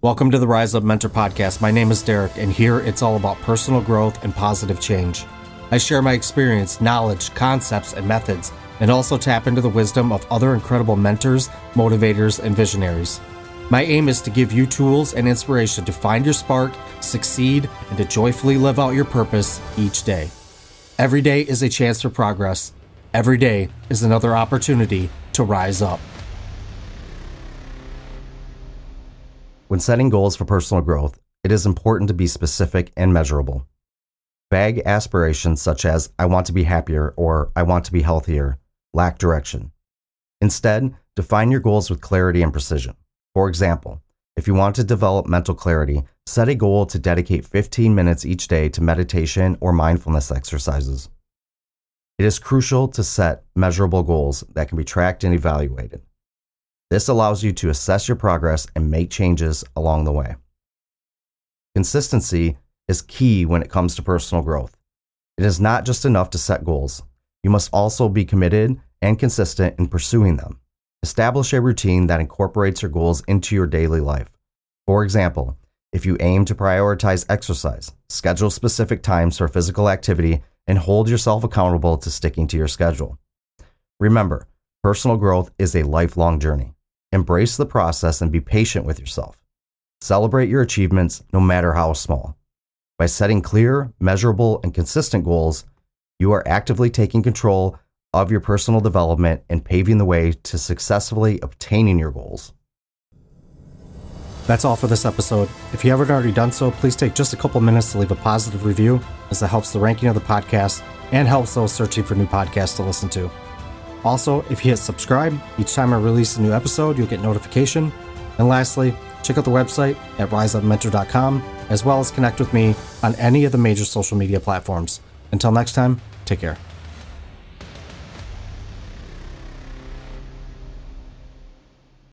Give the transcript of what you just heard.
Welcome to the Rise Up Mentor podcast. My name is Derek, and here it's all about personal growth and positive change. I share my experience, knowledge, concepts, and methods, and also tap into the wisdom of other incredible mentors, motivators, and visionaries. My aim is to give you tools and inspiration to find your spark, succeed, and to joyfully live out your purpose each day. Every day is a chance for progress. Every day is another opportunity to rise up. When setting goals for personal growth, it is important to be specific and measurable. Vague aspirations such as, I want to be happier or I want to be healthier, lack direction. Instead, define your goals with clarity and precision. For example, if you want to develop mental clarity, set a goal to dedicate 15 minutes each day to meditation or mindfulness exercises. It is crucial to set measurable goals that can be tracked and evaluated. This allows you to assess your progress and make changes along the way. Consistency is key when it comes to personal growth. It is not just enough to set goals, you must also be committed and consistent in pursuing them. Establish a routine that incorporates your goals into your daily life. For example, if you aim to prioritize exercise, schedule specific times for physical activity and hold yourself accountable to sticking to your schedule. Remember, personal growth is a lifelong journey. Embrace the process and be patient with yourself. Celebrate your achievements, no matter how small. By setting clear, measurable, and consistent goals, you are actively taking control of your personal development and paving the way to successfully obtaining your goals. That's all for this episode. If you haven't already done so, please take just a couple minutes to leave a positive review, as it helps the ranking of the podcast and helps those searching for new podcasts to listen to. Also, if you hit subscribe, each time I release a new episode, you'll get notification. And lastly, check out the website at riseupmentor.com, as well as connect with me on any of the major social media platforms. Until next time, take care.